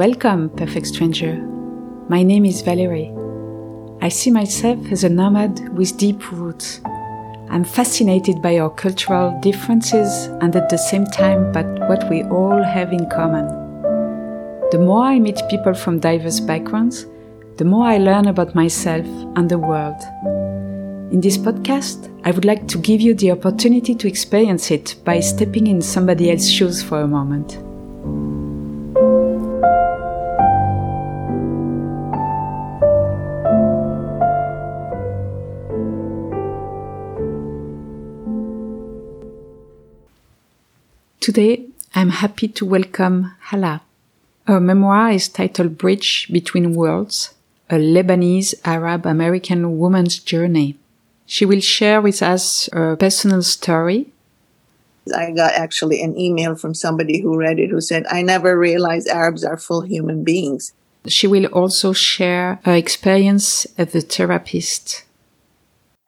Welcome, perfect stranger. My name is Valerie. I see myself as a nomad with deep roots. I'm fascinated by our cultural differences and at the same time by what we all have in common. The more I meet people from diverse backgrounds, the more I learn about myself and the world. In this podcast, I would like to give you the opportunity to experience it by stepping in somebody else's shoes for a moment. Today, I'm happy to welcome Hala. Her memoir is titled Bridge Between Worlds, a Lebanese Arab American woman's journey. She will share with us her personal story. I got actually an email from somebody who read it who said, I never realized Arabs are full human beings. She will also share her experience as a therapist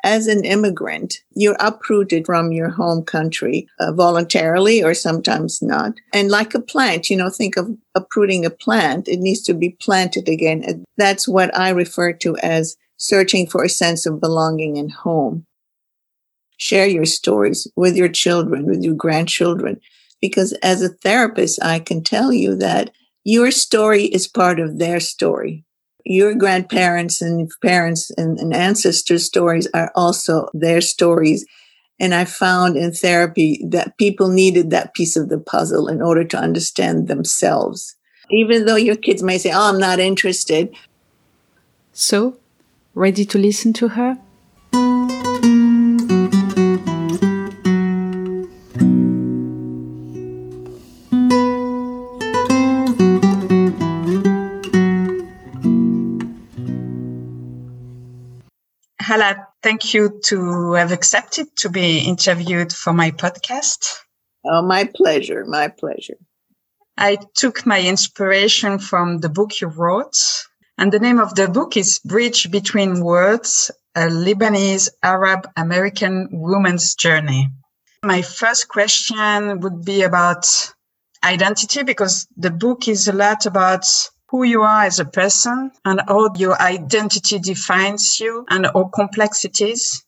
as an immigrant, you're uprooted from your home country uh, voluntarily or sometimes not. And like a plant, you know, think of uprooting a plant. It needs to be planted again. That's what I refer to as searching for a sense of belonging and home. Share your stories with your children, with your grandchildren, because as a therapist, I can tell you that your story is part of their story your grandparents and parents and, and ancestors' stories are also their stories. And I found in therapy that people needed that piece of the puzzle in order to understand themselves. Even though your kids may say, Oh, I'm not interested. So, ready to listen to her? Thank you to have accepted to be interviewed for my podcast. Oh, my pleasure. My pleasure. I took my inspiration from the book you wrote. And the name of the book is Bridge Between Worlds, a Lebanese Arab American woman's journey. My first question would be about identity because the book is a lot about who you are as a person and how your identity defines you and all complexities?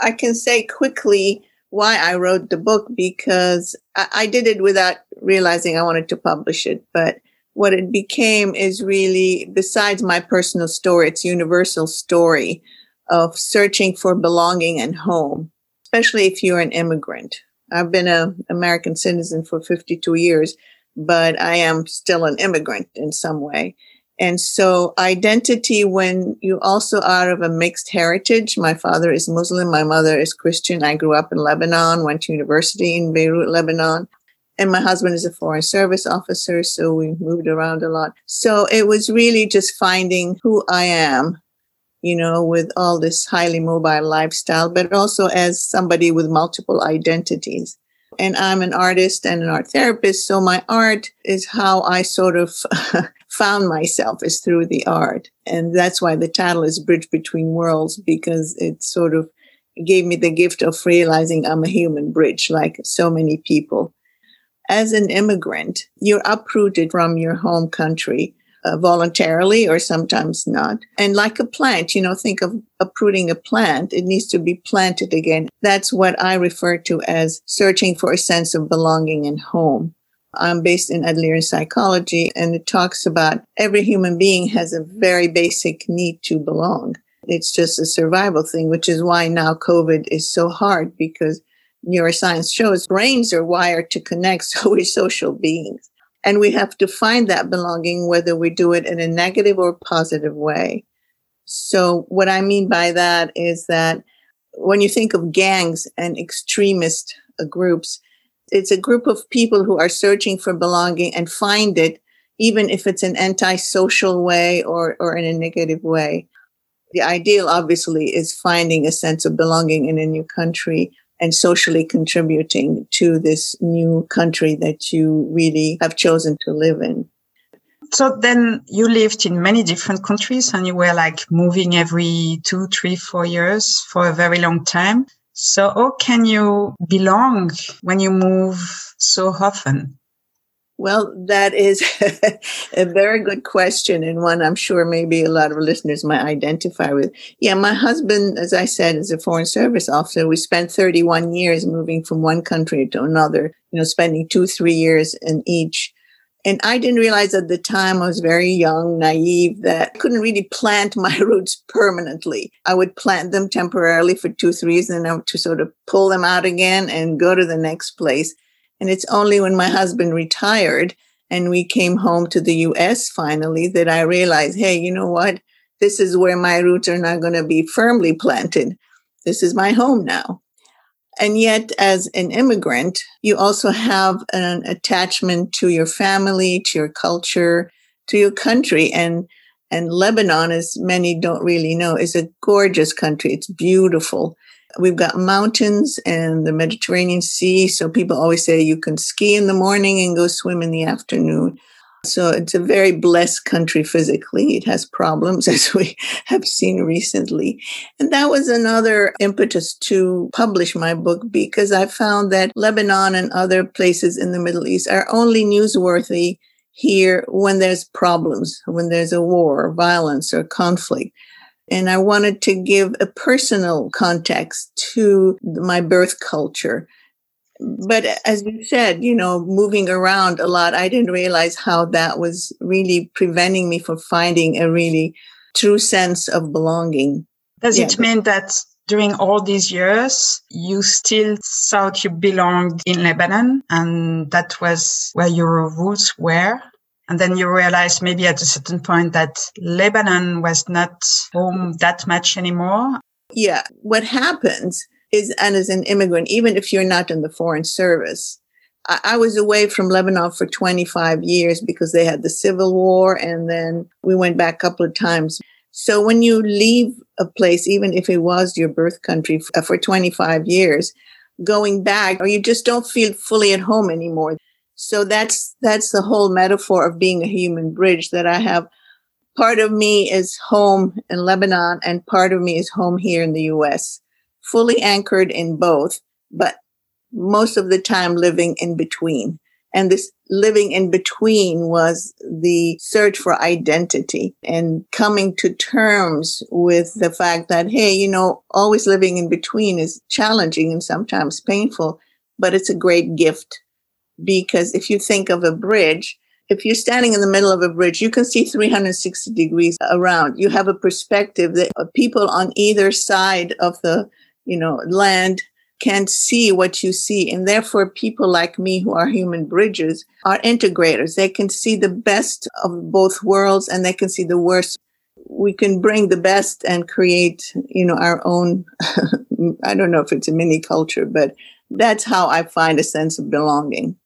I can say quickly why I wrote the book because I, I did it without realizing I wanted to publish it. But what it became is really, besides my personal story, it's universal story of searching for belonging and home, especially if you're an immigrant. I've been an American citizen for 52 years, but I am still an immigrant in some way. And so identity, when you also are of a mixed heritage, my father is Muslim, my mother is Christian. I grew up in Lebanon, went to university in Beirut, Lebanon. And my husband is a foreign service officer, so we moved around a lot. So it was really just finding who I am, you know, with all this highly mobile lifestyle, but also as somebody with multiple identities and I'm an artist and an art therapist. So my art is how I sort of found myself is through the art. And that's why the title is Bridge Between Worlds, because it sort of gave me the gift of realizing I'm a human bridge, like so many people. As an immigrant, you're uprooted from your home country uh, voluntarily or sometimes not. And like a plant, you know, think of uprooting a plant. It needs to be planted again. That's what I refer to as searching for a sense of belonging and home. I'm based in Adlerian psychology and it talks about every human being has a very basic need to belong. It's just a survival thing, which is why now COVID is so hard because neuroscience shows brains are wired to connect. So we're social beings. And we have to find that belonging, whether we do it in a negative or positive way. So what I mean by that is that when you think of gangs and extremist uh, groups, it's a group of people who are searching for belonging and find it, even if it's an antisocial way or, or in a negative way. The ideal, obviously, is finding a sense of belonging in a new country and socially contributing to this new country that you really have chosen to live in. So then you lived in many different countries and you were like moving every two, three, four years for a very long time. So how can you belong when you move so often? Well, that is a very good question, and one I'm sure maybe a lot of listeners might identify with. Yeah, my husband, as I said, is a foreign service officer. We spent 31 years moving from one country to another, you know, spending two, three years in each. And I didn't realize at the time I was very young, naive, that I couldn't really plant my roots permanently. I would plant them temporarily for two, three years, and then I would to sort of pull them out again and go to the next place. And it's only when my husband retired and we came home to the US finally that I realized, hey, you know what? This is where my roots are not going to be firmly planted. This is my home now. And yet, as an immigrant, you also have an attachment to your family, to your culture, to your country. And, and Lebanon, as many don't really know, is a gorgeous country. It's beautiful. We've got mountains and the Mediterranean Sea. So people always say you can ski in the morning and go swim in the afternoon. So it's a very blessed country physically. It has problems, as we have seen recently. And that was another impetus to publish my book because I found that Lebanon and other places in the Middle East are only newsworthy here when there's problems, when there's a war, violence, or conflict. And I wanted to give a personal context to my birth culture. But as you said, you know, moving around a lot, I didn't realize how that was really preventing me from finding a really true sense of belonging. Does yeah. it mean that during all these years, you still thought you belonged in Lebanon and that was where your roots were? And then you realized maybe at a certain point that Lebanon was not home that much anymore. Yeah. What happens is, and as an immigrant, even if you're not in the foreign service, I, I was away from Lebanon for 25 years because they had the civil war and then we went back a couple of times. So when you leave a place, even if it was your birth country for, uh, for 25 years, going back, or you just don't feel fully at home anymore. So that's that's the whole metaphor of being a human bridge that I have part of me is home in Lebanon and part of me is home here in the US. Fully anchored in both, but most of the time living in between. And this living in between was the search for identity and coming to terms with the fact that, hey, you know, always living in between is challenging and sometimes painful, but it's a great gift because if you think of a bridge, if you're standing in the middle of a bridge, you can see 360 degrees around. You have a perspective that uh, people on either side of the, you know, land can see what you see. And therefore, people like me who are human bridges are integrators. They can see the best of both worlds and they can see the worst. We can bring the best and create, you know, our own, I don't know if it's a mini culture, but that's how I find a sense of belonging.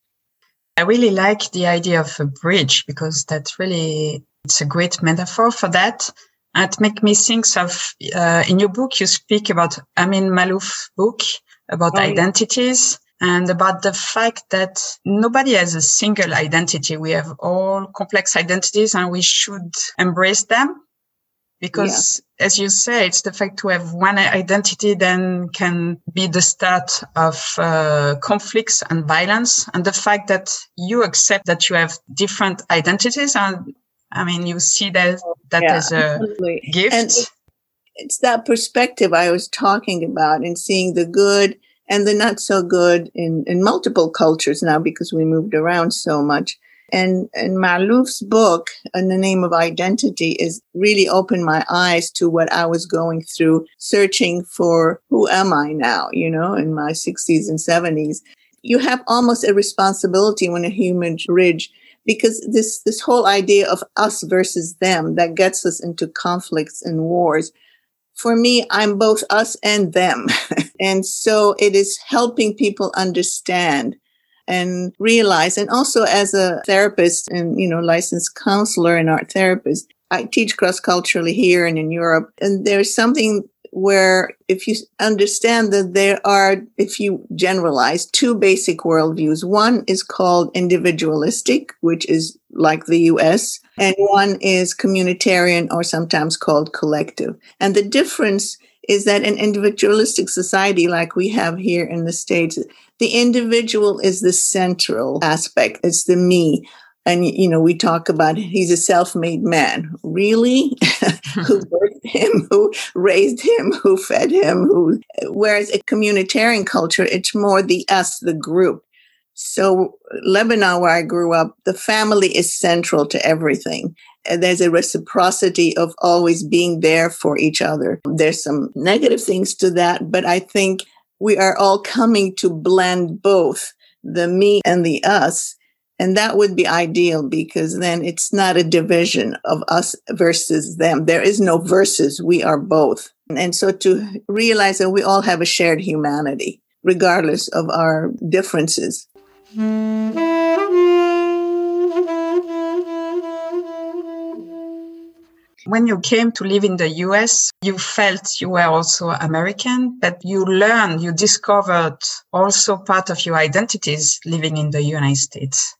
I really like the idea of a bridge because that really it's a great metaphor for that. And it makes me think of uh, in your book you speak about Amin Maalouf book about oh, identities and about the fact that nobody has a single identity. We have all complex identities and we should embrace them because yeah. as you say it's the fact to have one identity then can be the start of uh, conflicts and violence and the fact that you accept that you have different identities and i mean you see that that yeah, as a absolutely. gift and it's that perspective i was talking about and seeing the good and the not so good in in multiple cultures now because we moved around so much and, and Maalouf's book, In the Name of Identity, is really opened my eyes to what I was going through, searching for who am I now, you know, in my 60s and 70s. You have almost a responsibility when a human bridge because this this whole idea of us versus them that gets us into conflicts and wars. For me i'm both us and them. And so it is helping people understand and realize, and also as a therapist and, you know, licensed counselor and art therapist, I teach cross culturally here and in Europe. And there's something where if you understand that there are, if you generalize, two basic worldviews. One is called individualistic, which is like the US, and one is communitarian or sometimes called collective. And the difference is that an individualistic society like we have here in the States, the individual is the central aspect. It's the me. And, you know, we talk about he's a self made man. Really? who birthed him, who raised him, who fed him, who, whereas a communitarian culture, it's more the us, the group. So, Lebanon, where I grew up, the family is central to everything. And there's a reciprocity of always being there for each other. There's some negative things to that, but I think we are all coming to blend both the me and the us. And that would be ideal because then it's not a division of us versus them. There is no versus. We are both. And so to realize that we all have a shared humanity, regardless of our differences. When you came to live in the US, you felt you were also American, but you learned, you discovered also part of your identities living in the United States.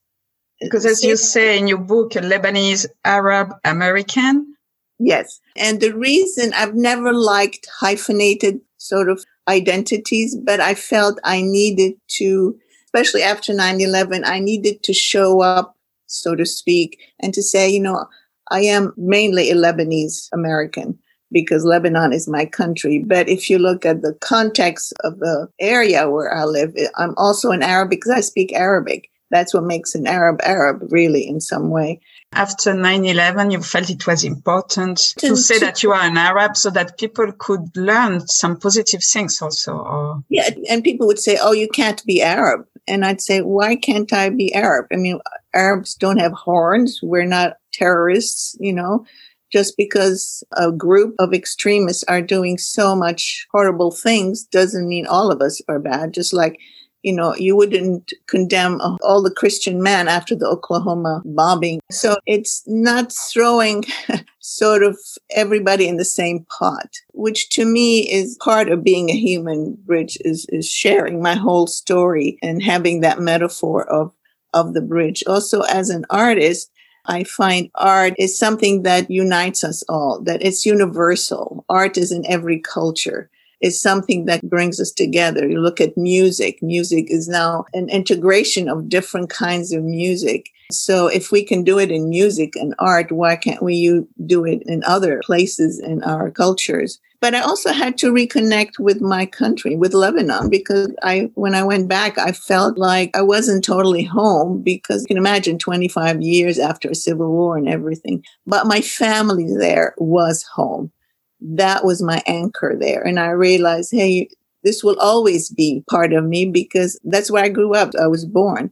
Because as you say in your book, a Lebanese, Arab, American. Yes. And the reason I've never liked hyphenated sort of identities, but I felt I needed to, especially after 9 11, I needed to show up, so to speak, and to say, you know, I am mainly a Lebanese American because Lebanon is my country. But if you look at the context of the area where I live, I'm also an Arab because I speak Arabic. That's what makes an Arab Arab, really, in some way. After 9 11, you felt it was important to, to say that you are an Arab so that people could learn some positive things also. Or... Yeah, and people would say, oh, you can't be Arab. And I'd say, why can't I be Arab? I mean, Arabs don't have horns. We're not terrorists, you know, just because a group of extremists are doing so much horrible things doesn't mean all of us are bad. Just like, you know, you wouldn't condemn all the Christian men after the Oklahoma bombing. So it's not throwing sort of everybody in the same pot, which to me is part of being a human bridge is, is sharing my whole story and having that metaphor of, of the bridge. Also as an artist, I find art is something that unites us all, that it's universal. Art is in every culture. It's something that brings us together. You look at music. Music is now an integration of different kinds of music. So if we can do it in music and art, why can't we do it in other places in our cultures? But I also had to reconnect with my country, with Lebanon, because I, when I went back, I felt like I wasn't totally home because you can imagine 25 years after a civil war and everything. But my family there was home. That was my anchor there. And I realized, hey, this will always be part of me because that's where I grew up. I was born.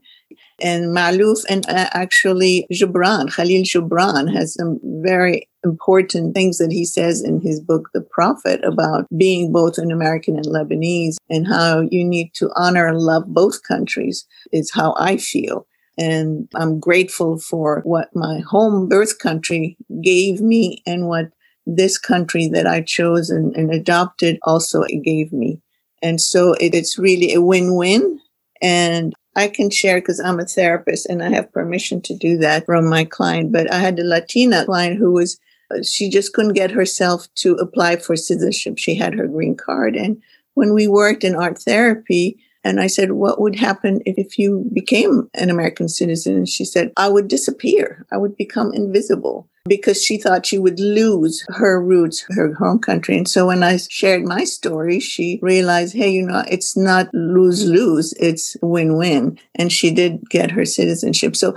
And Maalouf and uh, actually Gibran, Khalil Gibran has some very important things that he says in his book, The Prophet, about being both an American and Lebanese and how you need to honor and love both countries is how I feel. And I'm grateful for what my home birth country gave me and what this country that I chose and, and adopted also gave me. And so it, it's really a win-win. And I can share because I'm a therapist and I have permission to do that from my client. But I had a Latina client who was, she just couldn't get herself to apply for citizenship. She had her green card. And when we worked in art therapy, and I said, What would happen if you became an American citizen? And she said, I would disappear. I would become invisible because she thought she would lose her roots, her home country. And so when I shared my story, she realized, hey, you know, it's not lose lose, it's win win. And she did get her citizenship. So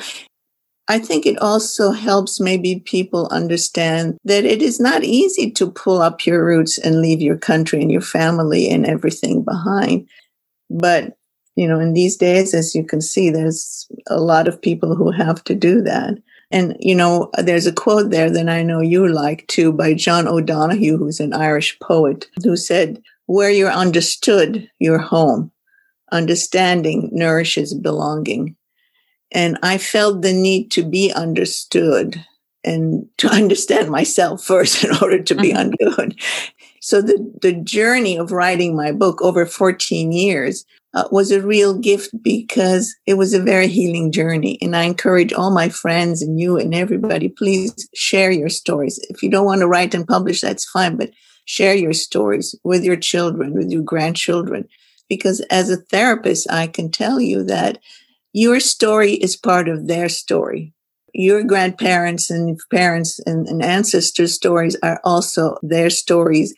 I think it also helps maybe people understand that it is not easy to pull up your roots and leave your country and your family and everything behind. But, you know, in these days, as you can see, there's a lot of people who have to do that. And, you know, there's a quote there that I know you like too by John O'Donohue, who's an Irish poet, who said, Where you're understood, you're home. Understanding nourishes belonging. And I felt the need to be understood and to understand myself first in order to be mm-hmm. understood. So the, the journey of writing my book over 14 years uh, was a real gift because it was a very healing journey. And I encourage all my friends and you and everybody, please share your stories. If you don't want to write and publish, that's fine, but share your stories with your children, with your grandchildren. Because as a therapist, I can tell you that your story is part of their story. Your grandparents and parents and, and ancestors' stories are also their stories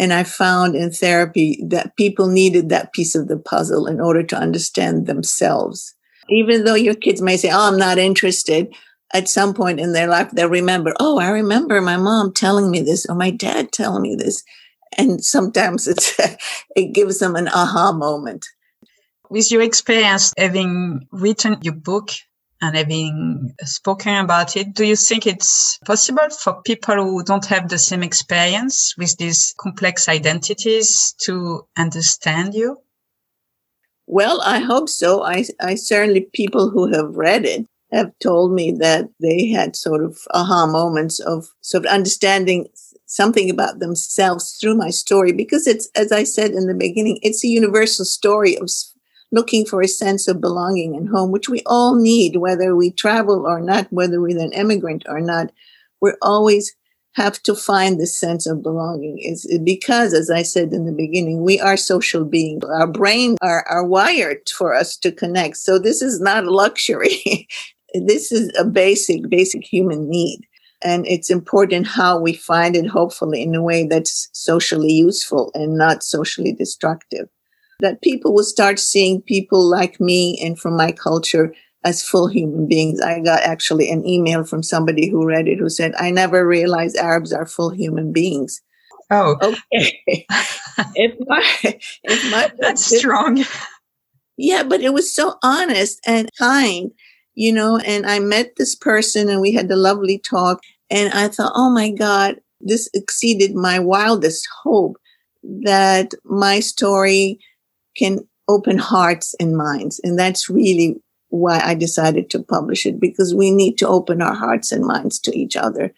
and I found in therapy that people needed that piece of the puzzle in order to understand themselves. Even though your kids may say, Oh, I'm not interested, at some point in their life, they'll remember, Oh, I remember my mom telling me this or my dad telling me this. And sometimes it's, it gives them an aha moment. With your experience having written your book and having spoken about it, do you think it's possible for people who don't have the same experience with these complex identities to understand you? Well, I hope so. I, I certainly, people who have read it have told me that they had sort of aha moments of sort of understanding something about themselves through my story because it's, as I said in the beginning, it's a universal story of looking for a sense of belonging and home, which we all need, whether we travel or not, whether we're an immigrant or not. We always have to find this sense of belonging. Is because as i said in the beginning we are social beings. Our brains are, are wired for us to connect. So this is not a luxury. This is a basic basic human need. And it's important how we find it hopefully in a way that's socially useful and not socially destructive that people will start seeing people like me and from my culture as full human beings. I got actually an email from somebody who read it who said, I never realized Arabs are full human beings. Oh, okay. if my, if my, that's strong. Yeah, but it was so honest and kind, you know. And I met this person and we had a lovely talk. And I thought, oh my God, this exceeded my wildest hope that my story can open hearts and minds. And that's really why I decided to publish it because we need to open our hearts and minds to each other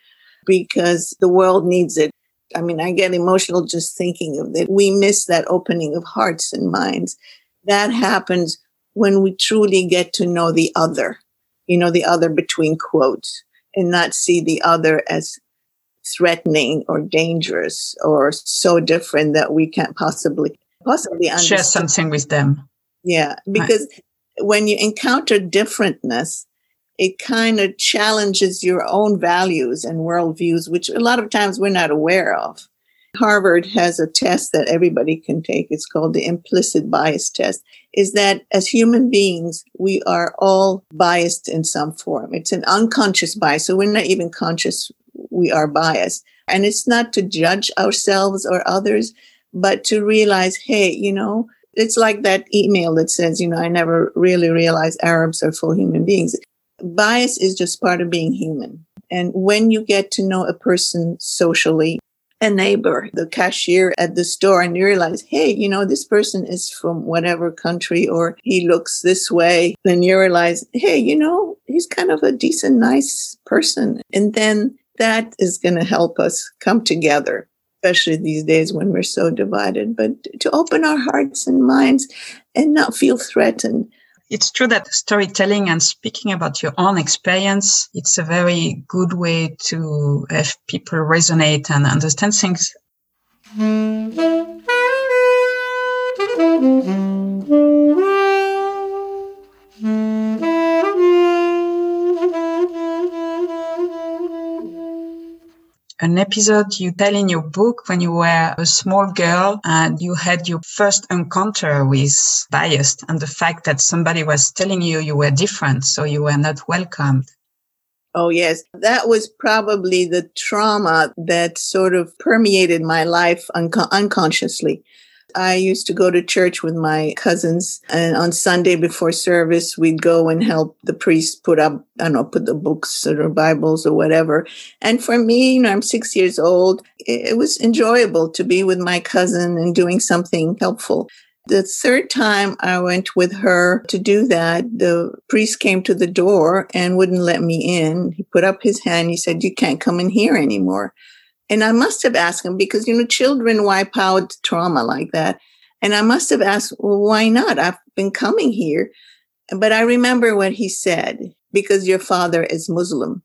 because the world needs it. I mean, I get emotional just thinking of it. We miss that opening of hearts and minds. That happens when we truly get to know the other, you know, the other between quotes and not see the other as threatening or dangerous or so different that we can't possibly possibly understand. share something with them. Yeah, because right. when you encounter differentness, it kind of challenges your own values and worldviews, which a lot of times we're not aware of. Harvard has a test that everybody can take. It's called the implicit bias test. Is that as human beings, we are all biased in some form. It's an unconscious bias. So we're not even conscious we are biased. And it's not to judge ourselves or others, but to realize, hey, you know, it's like that email that says, you know, I never really realized Arabs are full human beings. Bias is just part of being human. And when you get to know a person socially, a neighbor, the cashier at the store, and you realize, hey, you know, this person is from whatever country or he looks this way, then you realize, hey, you know, he's kind of a decent, nice person. And then that is going to help us come together especially these days when we're so divided, but to open our hearts and minds and not feel threatened. It's true that storytelling and speaking about your own experience, it's a very good way to have people resonate and understand things. An episode you tell in your book when you were a small girl and you had your first encounter with bias and the fact that somebody was telling you you were different, so you were not welcomed. Oh, yes. That was probably the trauma that sort of permeated my life un- unconsciously. I used to go to church with my cousins and on Sunday before service, we'd go and help the priest put up, I don't know, put the books or Bibles or whatever. And for me, you know, I'm six years old. It was enjoyable to be with my cousin and doing something helpful. The third time I went with her to do that, the priest came to the door and wouldn't let me in. He put up his hand. He said, you can't come in here anymore. And I must have asked him because, you know, children wipe out trauma like that. And I must have asked, well, why not? I've been coming here. But I remember what he said, because your father is Muslim.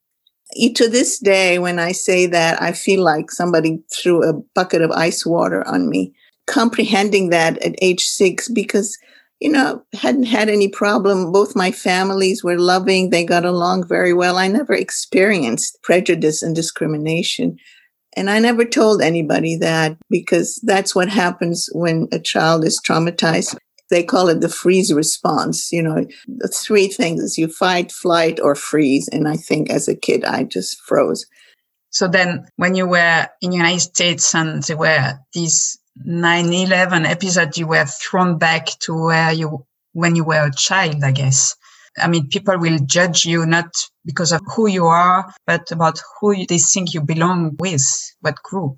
To this day, when I say that, I feel like somebody threw a bucket of ice water on me, comprehending that at age six, because you know, hadn't had any problem. Both my families were loving. They got along very well. I never experienced prejudice and discrimination. And I never told anybody that because that's what happens when a child is traumatized. They call it the freeze response. You know, the three things is you fight, flight, or freeze. And I think as a kid, I just froze. So then when you were in the United States and there were these 9-11 episode, you were thrown back to where you, when you were a child, I guess. I mean, people will judge you not because of who you are, but about who they think you belong with, what group.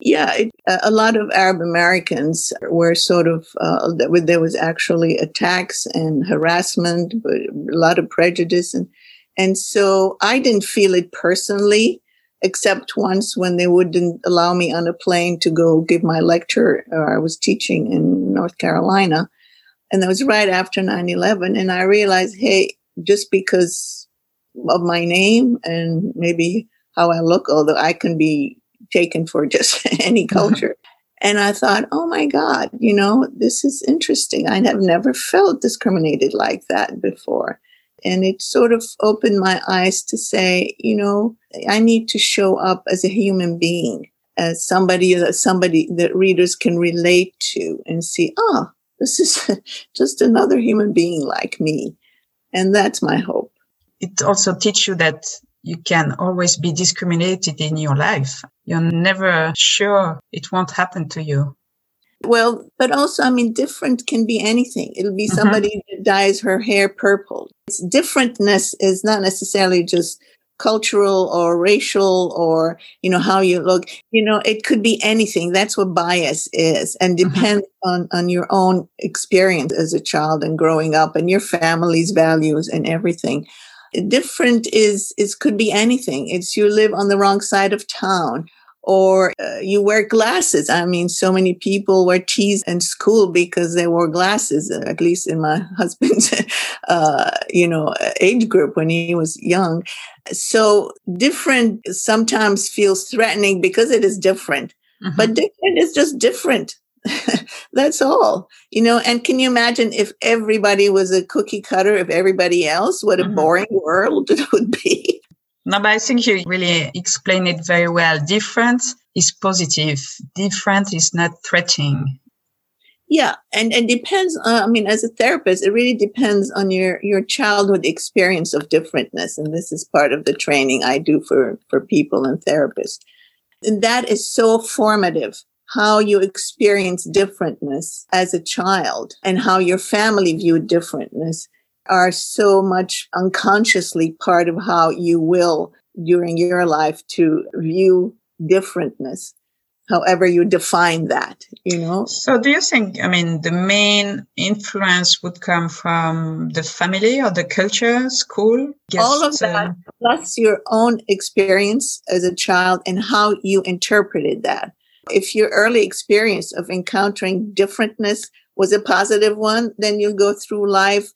Yeah, it, a lot of Arab Americans were sort of, uh, there was actually attacks and harassment, a lot of prejudice. And, and so I didn't feel it personally except once when they wouldn't allow me on a plane to go give my lecture. I was teaching in North Carolina, and that was right after 9 11. And I realized, hey, just because of my name and maybe how I look, although I can be taken for just any mm-hmm. culture. And I thought, oh my God, you know, this is interesting. I have never felt discriminated like that before. And it sort of opened my eyes to say, you know, I need to show up as a human being, as somebody, as somebody that readers can relate to and see, oh, this is just another human being like me. And that's my hope. It also teaches you that you can always be discriminated in your life. You're never sure it won't happen to you. Well, but also, I mean, different can be anything. It'll be mm-hmm. somebody that dyes her hair purple. It's differentness is not necessarily just cultural or racial or you know how you look you know it could be anything. That's what bias is. And depends mm-hmm. on on your own experience as a child and growing up and your family's values and everything. Different is is could be anything. It's you live on the wrong side of town or uh, you wear glasses. I mean, so many people were teased in school because they wore glasses, uh, at least in my husband's, uh, you know, age group when he was young. So different sometimes feels threatening because it is different, mm-hmm. but different is just different. That's all, you know. And can you imagine if everybody was a cookie cutter of everybody else? What a mm-hmm. boring world it would be. No, but I think you really explain it very well. Different is positive. Different is not threatening. Yeah, and and depends. Uh, I mean, as a therapist, it really depends on your your childhood experience of differentness, and this is part of the training I do for for people and therapists. And that is so formative. How you experience differentness as a child, and how your family viewed differentness, are so much unconsciously part of how you will during your life to view differentness however you define that you know? So do you think i mean the main influence would come from the family or the culture school? All of that uh, plus your own experience as a child and how you interpreted that. If your early experience of encountering differentness was a positive one then you'll go through life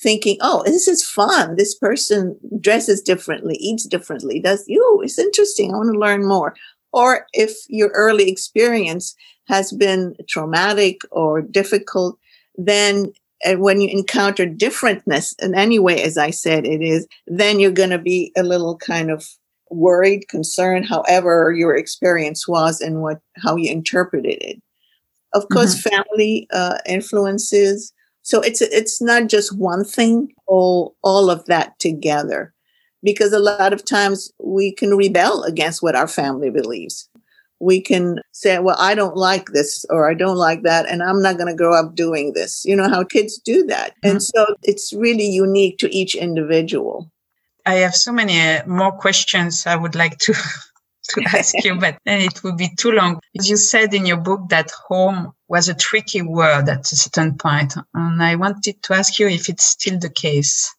thinking, oh, this is fun. This person dresses differently, eats differently, does you, it's interesting. I want to learn more. Or if your early experience has been traumatic or difficult, then uh, when you encounter differentness in any way, as I said, it is, then you're going to be a little kind of worried, concerned, however your experience was and what, how you interpreted it. Of course, mm-hmm. family uh, influences, so it's it's not just one thing, all all of that together. Because a lot of times we can rebel against what our family believes. We can say, well, I don't like this or I don't like that, and I'm not going to grow up doing this. You know how kids do that. Mm-hmm. And so it's really unique to each individual. I have so many uh, more questions I would like to to ask you, but then it would be too long. You said in your book that home was a tricky word at a certain point, and I wanted to ask you if it's still the case.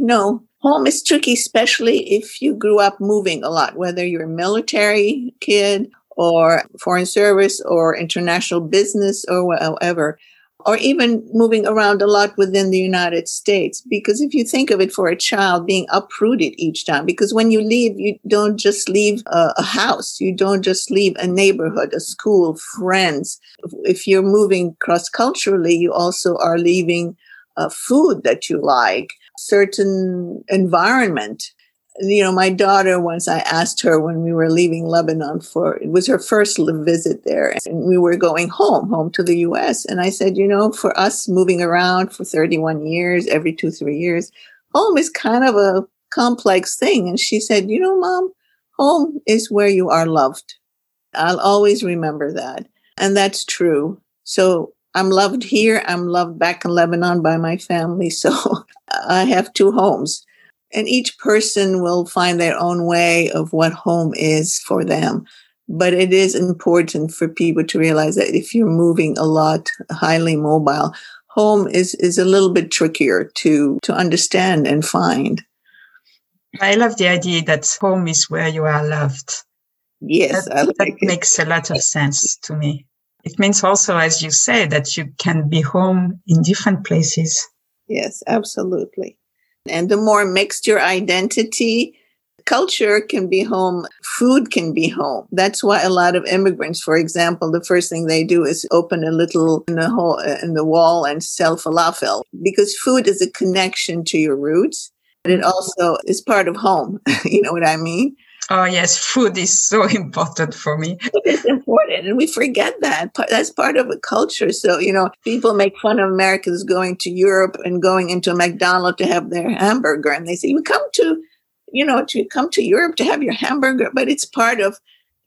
No, home is tricky, especially if you grew up moving a lot, whether you're a military kid or foreign service or international business or whatever or even moving around a lot within the United States. Because if you think of it for a child being uprooted each time, because when you leave, you don't just leave a, a, house, you don't just leave a neighborhood, a school, friends. If you're moving cross culturally, you also are leaving uh, food that you like, certain environment you know, my daughter, once I asked her when we were leaving Lebanon for, it was her first visit there, and we were going home, home to the US. And I said, you know, for us moving around for 31 years, every two, three years, home is kind of a complex thing. And she said, you know, mom, home is where you are loved. I'll always remember that. And that's true. So I'm loved here. I'm loved back in Lebanon by my family. So I have two homes and each person will find their own way of what home is for them. But it is important for people to realize that if you're moving a lot, highly mobile, home is, is a little bit trickier to, to understand and find. I love the idea that home is where you are loved. Yes, that, like that makes a lot of sense to me. It means also, as you say, that you can be home in different places. Yes, absolutely. And the more mixed your identity, culture can be home, food can be home. That's why a lot of immigrants, for example, the first thing they do is open a little in the hole uh, in the wall and sell falafel because food is a connection to your roots, but it mm-hmm. also is part of home. you know what I mean? Oh, yes, food is so important for me. It's important, and we forget that. That's part of a culture. So, you know, people make fun of Americans going to Europe and going into a McDonald's to have their hamburger, and they say, "You come to, you know, to come to Europe to have your hamburger," but it's part of,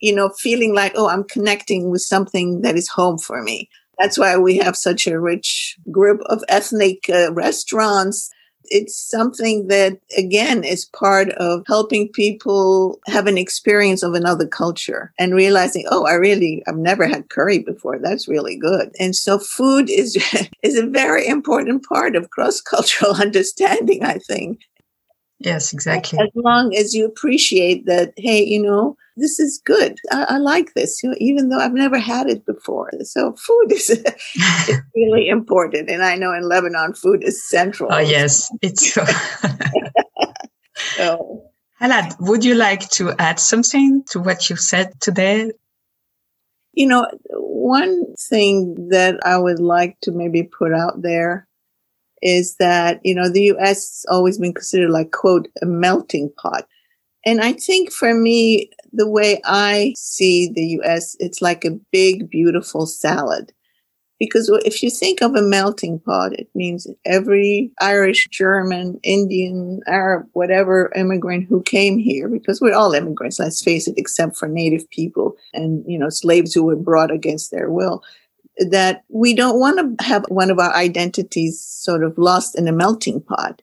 you know, feeling like, oh, I'm connecting with something that is home for me. That's why we have such a rich group of ethnic uh, restaurants it's something that, again, is part of helping people have an experience of another culture and realizing, oh, I really, I've never had curry before. That's really good. And so food is, is a very important part of cross cultural understanding, I think. Yes, exactly. As long as you appreciate that, hey, you know, this is good. I, I like this, you know, even though I've never had it before. So food is, is really important. And I know in Lebanon, food is central. Oh, yes, it's so. so. Hala, would you like to add something to what you said today? You know, one thing that I would like to maybe put out there is that, you know, the US has always been considered like, quote, a melting pot. And I think for me, the way I see the US, it's like a big, beautiful salad. Because if you think of a melting pot, it means every Irish, German, Indian, Arab, whatever immigrant who came here, because we're all immigrants, let's face it, except for native people and, you know, slaves who were brought against their will that we don't want to have one of our identities sort of lost in a melting pot.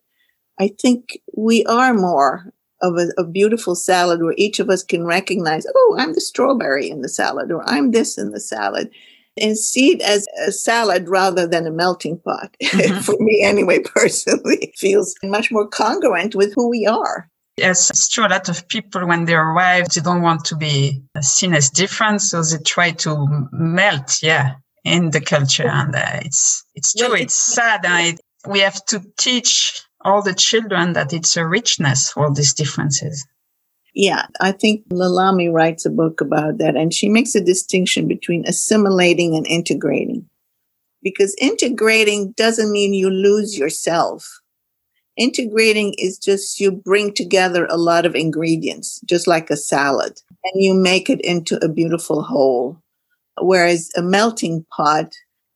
I think we are more of a, a, beautiful salad where each of us can recognize, oh, I'm the strawberry in the salad, or I'm this in the salad, and see it as a salad rather than a melting pot. Mm-hmm. For me, anyway, personally, feels much more congruent with who we are. Yes, it's true. A lot of people, when they arrive, they don't want to be seen as different, so they try to melt. Yeah, in the culture and uh, it's it's true well, it's sad. And it, we have to teach all the children that it's a richness all these differences. Yeah i think lalami writes a book about that and she makes a distinction between assimilating and integrating. Because integrating doesn't mean you lose yourself. Integrating is just you bring together a lot of ingredients just like a salad and you make it into a beautiful whole Whereas a melting pot,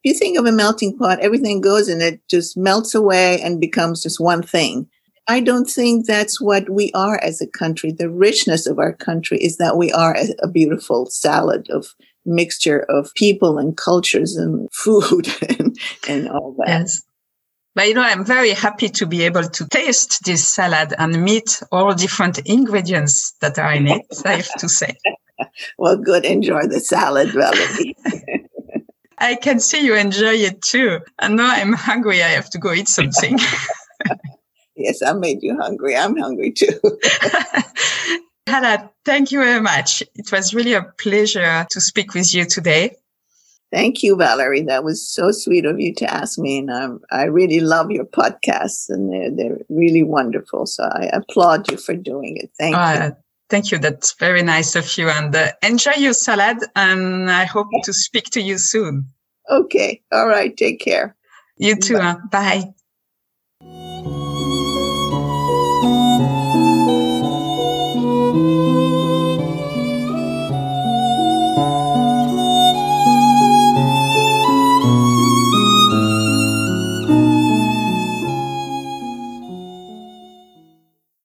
if you think of a melting pot, everything goes in it, just melts away and becomes just one thing. I don't think that's what we are as a country. The richness of our country is that we are a, a beautiful salad of mixture of people and cultures and food and, and all that. Yes. But you know, I'm very happy to be able to taste this salad and meet all different ingredients that are in it, I have to say. well, good. Enjoy the salad, Valerie. I can see you enjoy it too. And now I'm hungry. I have to go eat something. yes, I made you hungry. I'm hungry too. Hala, thank you very much. It was really a pleasure to speak with you today. Thank you, Valerie. That was so sweet of you to ask me. And I really love your podcasts and they're, they're really wonderful. So I applaud you for doing it. Thank uh, you. Thank you. That's very nice of you. And uh, enjoy your salad. And I hope to speak to you soon. Okay. All right. Take care. You too. Bye. Uh, bye.